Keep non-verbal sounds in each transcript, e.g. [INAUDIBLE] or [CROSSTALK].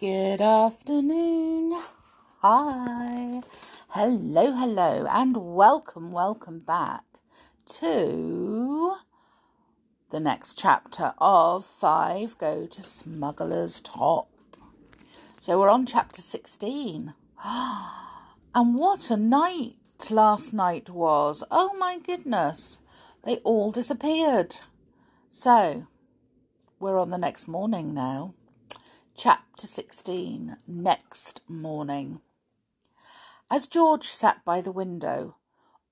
Good afternoon. Hi. Hello, hello, and welcome, welcome back to the next chapter of Five Go to Smuggler's Top. So we're on chapter 16. [GASPS] And what a night last night was. Oh my goodness. They all disappeared. So we're on the next morning now. Chapter 16 Next Morning. As George sat by the window,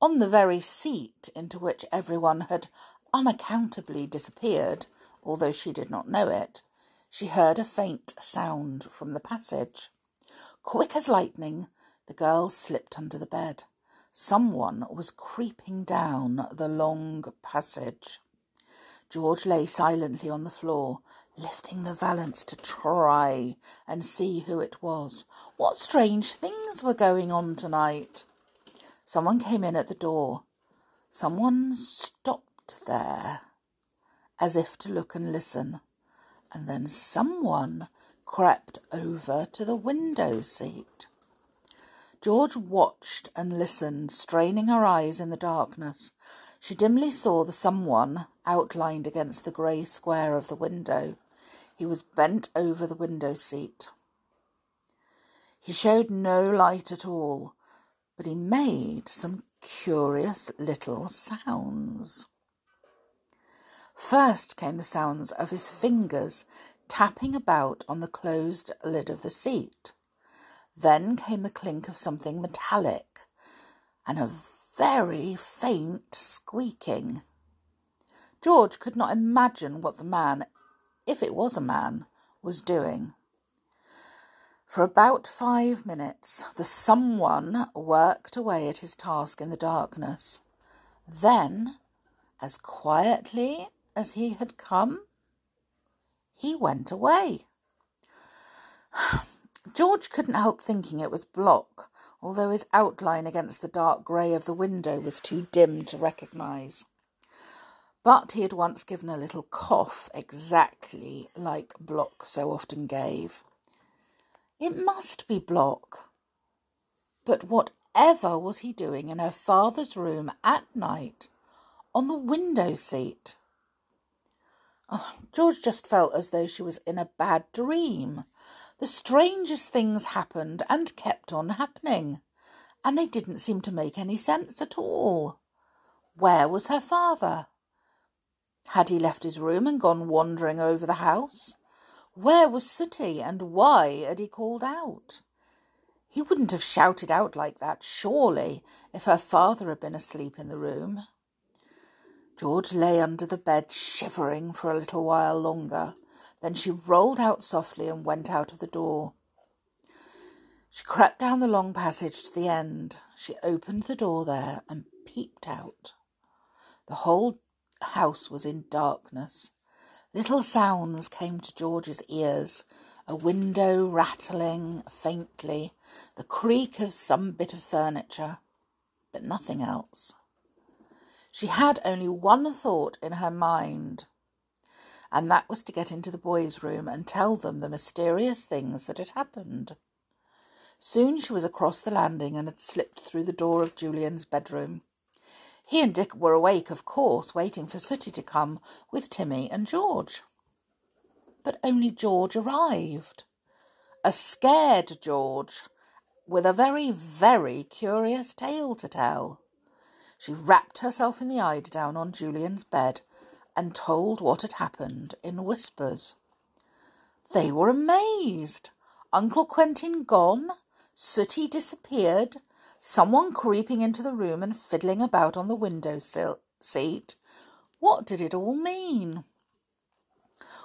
on the very seat into which everyone had unaccountably disappeared, although she did not know it, she heard a faint sound from the passage. Quick as lightning, the girl slipped under the bed. Someone was creeping down the long passage. George lay silently on the floor, lifting the valance to try and see who it was. What strange things were going on tonight? Someone came in at the door. Someone stopped there, as if to look and listen, and then someone crept over to the window seat. George watched and listened, straining her eyes in the darkness. She dimly saw the someone outlined against the grey square of the window. He was bent over the window seat. He showed no light at all, but he made some curious little sounds. First came the sounds of his fingers tapping about on the closed lid of the seat. Then came the clink of something metallic and a very faint squeaking. George could not imagine what the man, if it was a man, was doing. For about five minutes, the someone worked away at his task in the darkness. Then, as quietly as he had come, he went away. [SIGHS] George couldn't help thinking it was Block, although his outline against the dark grey of the window was too dim to recognise. But he had once given a little cough exactly like Block so often gave. It must be Block. But whatever was he doing in her father's room at night on the window seat? Oh, George just felt as though she was in a bad dream the strangest things happened and kept on happening, and they didn't seem to make any sense at all. Where was her father? Had he left his room and gone wandering over the house? Where was Sooty, and why had he called out? He wouldn't have shouted out like that, surely, if her father had been asleep in the room. George lay under the bed, shivering for a little while longer. Then she rolled out softly and went out of the door. She crept down the long passage to the end. She opened the door there and peeped out. The whole house was in darkness. Little sounds came to George's ears a window rattling faintly, the creak of some bit of furniture, but nothing else. She had only one thought in her mind and that was to get into the boys' room and tell them the mysterious things that had happened. Soon she was across the landing and had slipped through the door of Julian's bedroom. He and Dick were awake, of course, waiting for Sooty to come with Timmy and George. But only George arrived. A scared George, with a very, very curious tale to tell. She wrapped herself in the eiderdown on Julian's bed and told what had happened in whispers. They were amazed. Uncle Quentin gone, Sooty disappeared, someone creeping into the room and fiddling about on the window seat. What did it all mean?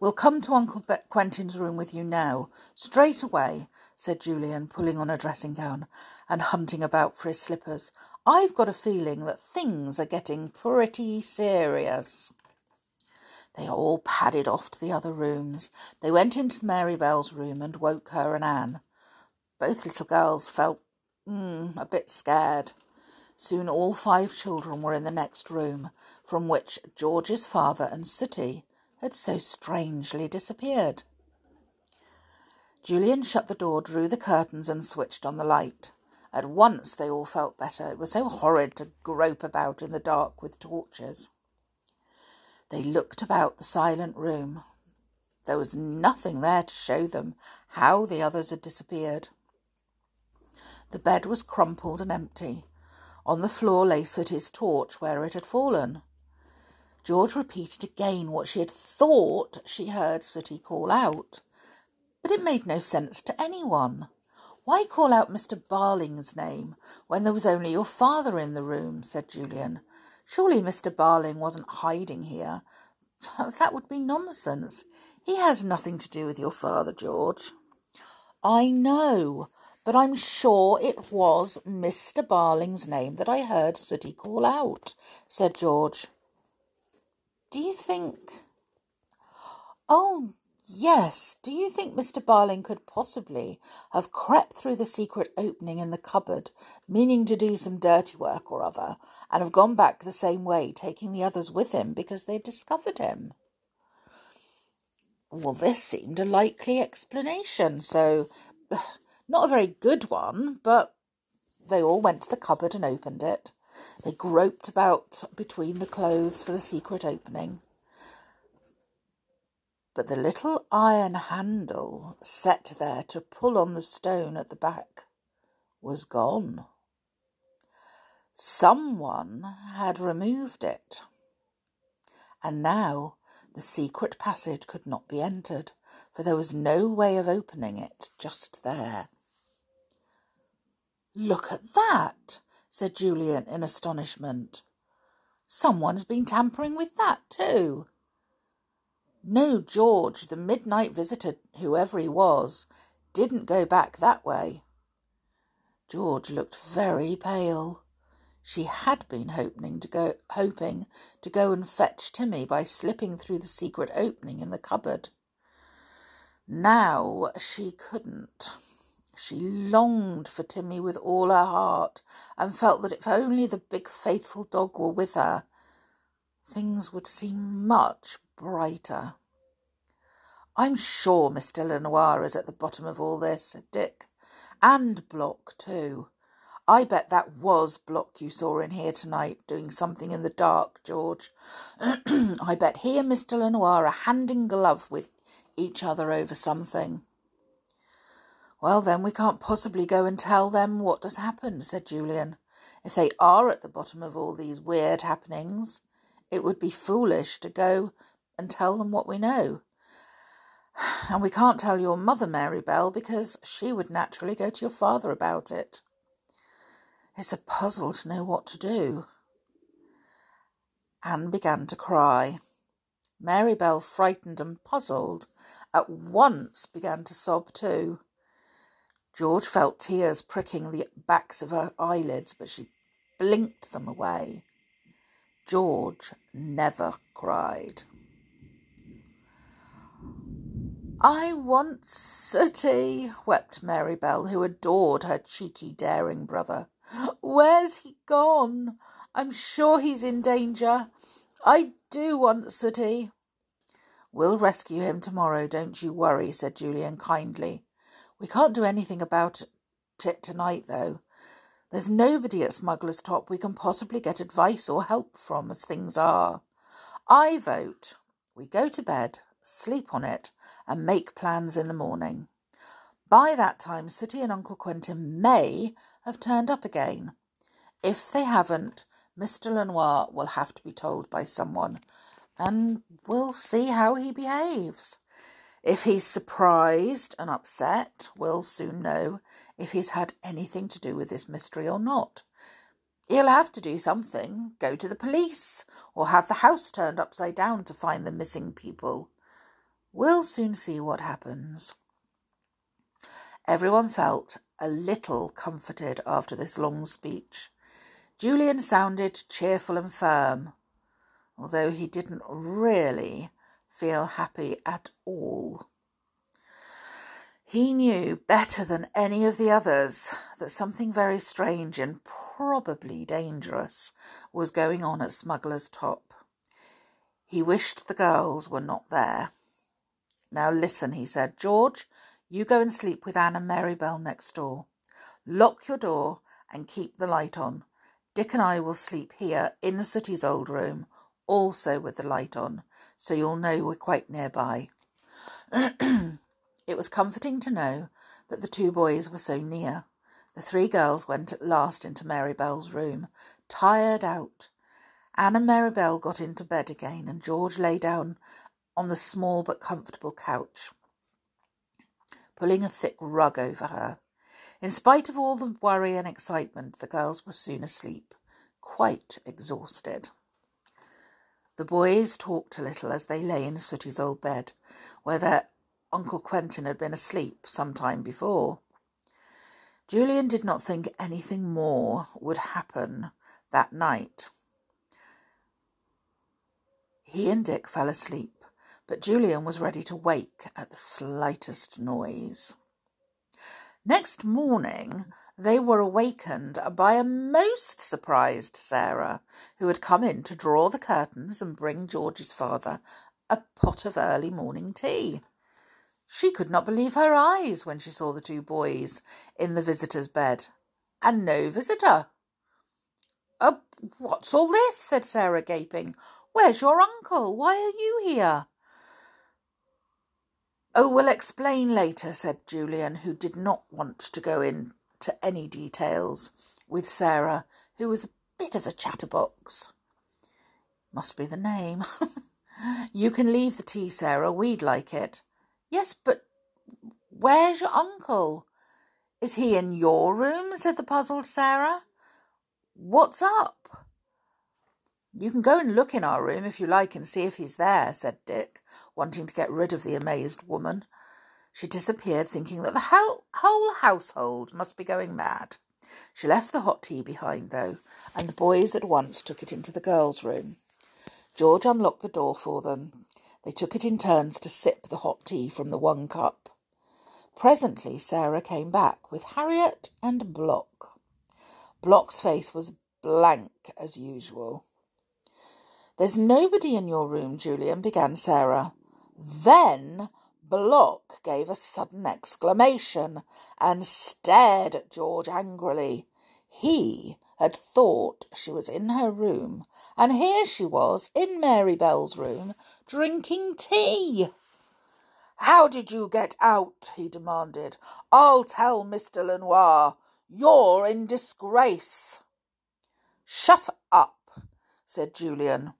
We'll come to Uncle Quentin's room with you now, straight away, said Julian, pulling on a dressing gown and hunting about for his slippers. I've got a feeling that things are getting pretty serious. They all padded off to the other rooms. They went into Marybelle's room and woke her and Anne. Both little girls felt mm, a bit scared. Soon all five children were in the next room, from which George's father and Sooty had so strangely disappeared. Julian shut the door, drew the curtains, and switched on the light. At once they all felt better. It was so horrid to grope about in the dark with torches. They looked about the silent room. There was nothing there to show them how the others had disappeared. The bed was crumpled and empty. On the floor lay Sooty's torch where it had fallen. George repeated again what she had thought she heard Sooty call out. But it made no sense to anyone. Why call out Mr. Barling's name when there was only your father in the room? said Julian. Surely Mr. Barling wasn't hiding here. [LAUGHS] That would be nonsense. He has nothing to do with your father, George. I know, but I'm sure it was Mr. Barling's name that I heard Sooty call out, said George. Do you think. Oh, yes. Do you think Mr. Barling could possibly have crept through the secret opening in the cupboard, meaning to do some dirty work or other, and have gone back the same way, taking the others with him because they'd discovered him? Well, this seemed a likely explanation, so not a very good one, but they all went to the cupboard and opened it. They groped about between the clothes for the secret opening. But the little iron handle set there to pull on the stone at the back was gone. Someone had removed it. And now the secret passage could not be entered, for there was no way of opening it just there. Look at that, said Julian in astonishment. Someone's been tampering with that too. No, George, the midnight visitor, whoever he was, didn't go back that way. George looked very pale. She had been hoping to go hoping to go and fetch Timmy by slipping through the secret opening in the cupboard. Now she couldn't. She longed for Timmy with all her heart and felt that if only the big faithful dog were with her, things would seem much brighter. I'm sure Mr. Lenoir is at the bottom of all this, said Dick. And Block, too. I bet that was Block you saw in here tonight, doing something in the dark, George. [CLEARS THROAT] I bet he and Mr. Lenoir are hand in glove with each other over something. Well, then we can't possibly go and tell them what has happened, said Julian. If they are at the bottom of all these weird happenings, it would be foolish to go and tell them what we know. [SIGHS] And we can't tell your mother, Marybelle, because she would naturally go to your father about it. It's a puzzle to know what to do. Anne began to cry. Marybelle, frightened and puzzled, at once began to sob too. George felt tears pricking the backs of her eyelids, but she blinked them away. George never cried. I want Sooty, wept Marybelle, who adored her cheeky, daring brother. Where's he gone? I'm sure he's in danger. I do want Sooty. We'll rescue him tomorrow, don't you worry, said Julian kindly. We can't do anything about it tonight, though. There's nobody at Smuggler's Top we can possibly get advice or help from as things are. I vote we go to bed, sleep on it, and make plans in the morning. By that time, Sooty and Uncle Quentin may have turned up again. If they haven't, Mr. Lenoir will have to be told by someone, and we'll see how he behaves. If he's surprised and upset, we'll soon know if he's had anything to do with this mystery or not. He'll have to do something go to the police, or have the house turned upside down to find the missing people. We'll soon see what happens. Everyone felt a little comforted after this long speech. Julian sounded cheerful and firm, although he didn't really feel happy at all. He knew better than any of the others that something very strange and probably dangerous was going on at Smuggler's Top. He wished the girls were not there. Now listen, he said. George, You go and sleep with Anne and Marybelle next door. Lock your door and keep the light on. Dick and I will sleep here in Sooty's old room, also with the light on, so you'll know we're quite nearby. [CLEARS THROAT] it was comforting to know that the two boys were so near. The three girls went at last into Marybelle's room, tired out. Anne and Marybelle got into bed again, and George lay down on the small but comfortable couch, pulling a thick rug over her. In spite of all the worry and excitement, the girls were soon asleep, quite exhausted. The boys talked a little as they lay in Sooty's old bed, where their Uncle Quentin had been asleep some time before. Julian did not think anything more would happen that night. He and Dick fell asleep, but Julian was ready to wake at the slightest noise. Next morning, they were awakened by a most surprised Sarah, who had come in to draw the curtains and bring George's father a pot of early morning tea. She could not believe her eyes when she saw the two boys in the visitor's bed, and no visitor. Uh, what's all this? said Sarah, gaping. Where's your uncle? Why are you here? Oh, we'll explain later, said Julian, who did not want to go into any details with Sarah, who was a bit of a chatterbox. Must be the name. [LAUGHS] you can leave the tea, Sarah. We'd like it. Yes, but where's your uncle? Is he in your room? said the puzzled Sarah. What's up? You can go and look in our room if you like and see if he's there, said Dick, wanting to get rid of the amazed woman. She disappeared, thinking that the whole, whole household must be going mad. She left the hot tea behind, though, and the boys at once took it into the girls' room. George unlocked the door for them, they took it in turns to sip the hot tea from the one cup. Presently Sarah came back with Harriet and Block. Block's face was blank as usual. There's nobody in your room, Julian, began Sarah. Then Block gave a sudden exclamation and stared at George angrily. He had thought she was in her room, and here she was in Marybelle's room drinking tea. How did you get out? he demanded. I'll tell Mr. Lenoir. You're in disgrace. Shut up, said Julian.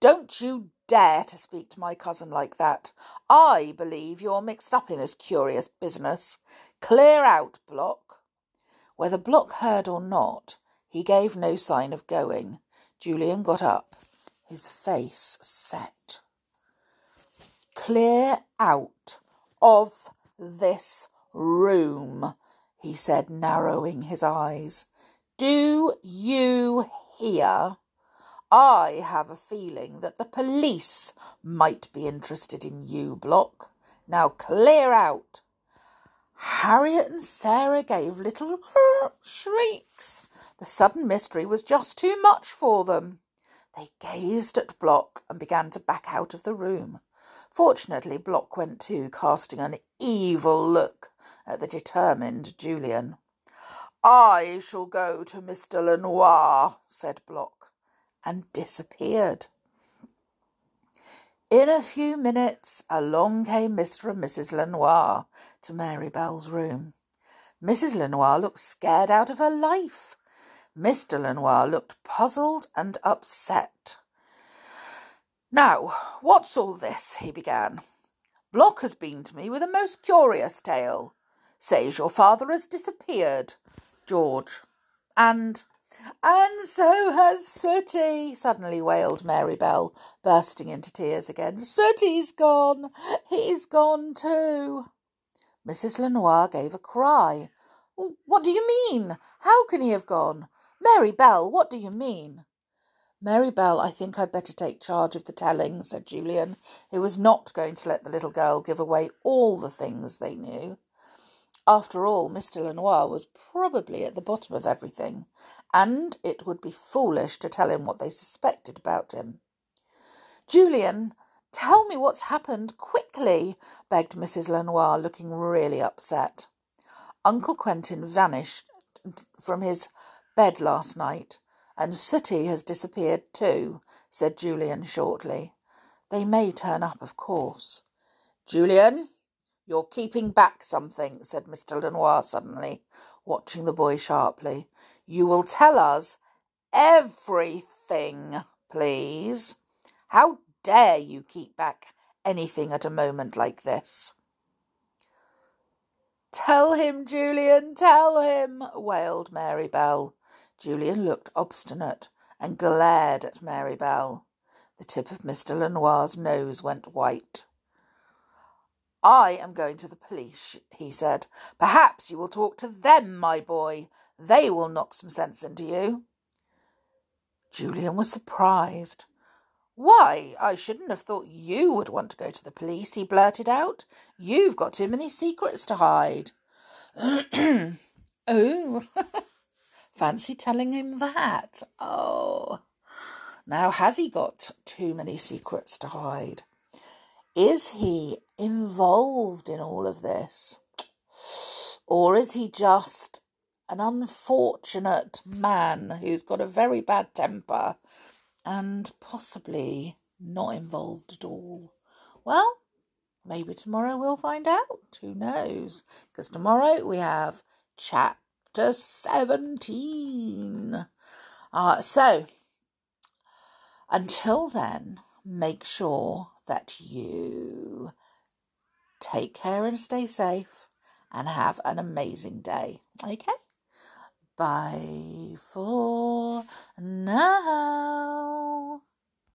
Don't you dare to speak to my cousin like that. I believe you're mixed up in this curious business. Clear out, Block. Whether Block heard or not, he gave no sign of going. Julian got up, his face set. Clear out of this room, he said, narrowing his eyes. Do you hear? I have a feeling that the police might be interested in you, Block. Now clear out. Harriet and Sarah gave little shrieks. The sudden mystery was just too much for them. They gazed at Block and began to back out of the room. Fortunately, Block went too, casting an evil look at the determined Julian. I shall go to Mr. Lenoir, said Block, and disappeared. In a few minutes, along came Mr. and Mrs. Lenoir to Marybelle's room. Mrs. Lenoir looked scared out of her life. Mr. Lenoir looked puzzled and upset. Now, what's all this? he began. Block has been to me with a most curious tale. Says your father has disappeared, George. And and so has Sooty, suddenly wailed Marybelle, bursting into tears again. Sooty's gone. He's gone too. Mrs. Lenoir gave a cry. What do you mean? How can he have gone? Marybelle, what do you mean? Marybelle, I think I'd better take charge of the telling, said Julian, who was not going to let the little girl give away all the things they knew. After all, Mr. Lenoir was probably at the bottom of everything, and it would be foolish to tell him what they suspected about him. Julian, Tell me what's happened quickly, begged Mrs. Lenoir, looking really upset. Uncle Quentin vanished from his bed last night, and Sooty has disappeared too, said Julian shortly. They may turn up, of course. Julian, you're keeping back something, said Mr. Lenoir suddenly, watching the boy sharply. You will tell us everything, please. How dare you keep back anything at a moment like this? Tell him, Julian, tell him, wailed Marybelle. Julian looked obstinate and glared at Marybelle. The tip of Mr. Lenoir's nose went white. I am going to the police, he said. Perhaps you will talk to them, my boy. They will knock some sense into you. Julian was surprised. Why, I shouldn't have thought you would want to go to the police, he blurted out. You've got too many secrets to hide. [CLEARS THROAT] oh, [LAUGHS] fancy telling him that. Oh, now has he got too many secrets to hide? Is he involved in all of this? Or is he just an unfortunate man who's got a very bad temper and possibly not involved at all. Well, maybe tomorrow we'll find out. Who knows? Because tomorrow we have chapter 17. Uh, so, until then, make sure that you take care and stay safe and have an amazing day. Okay? Bye for now.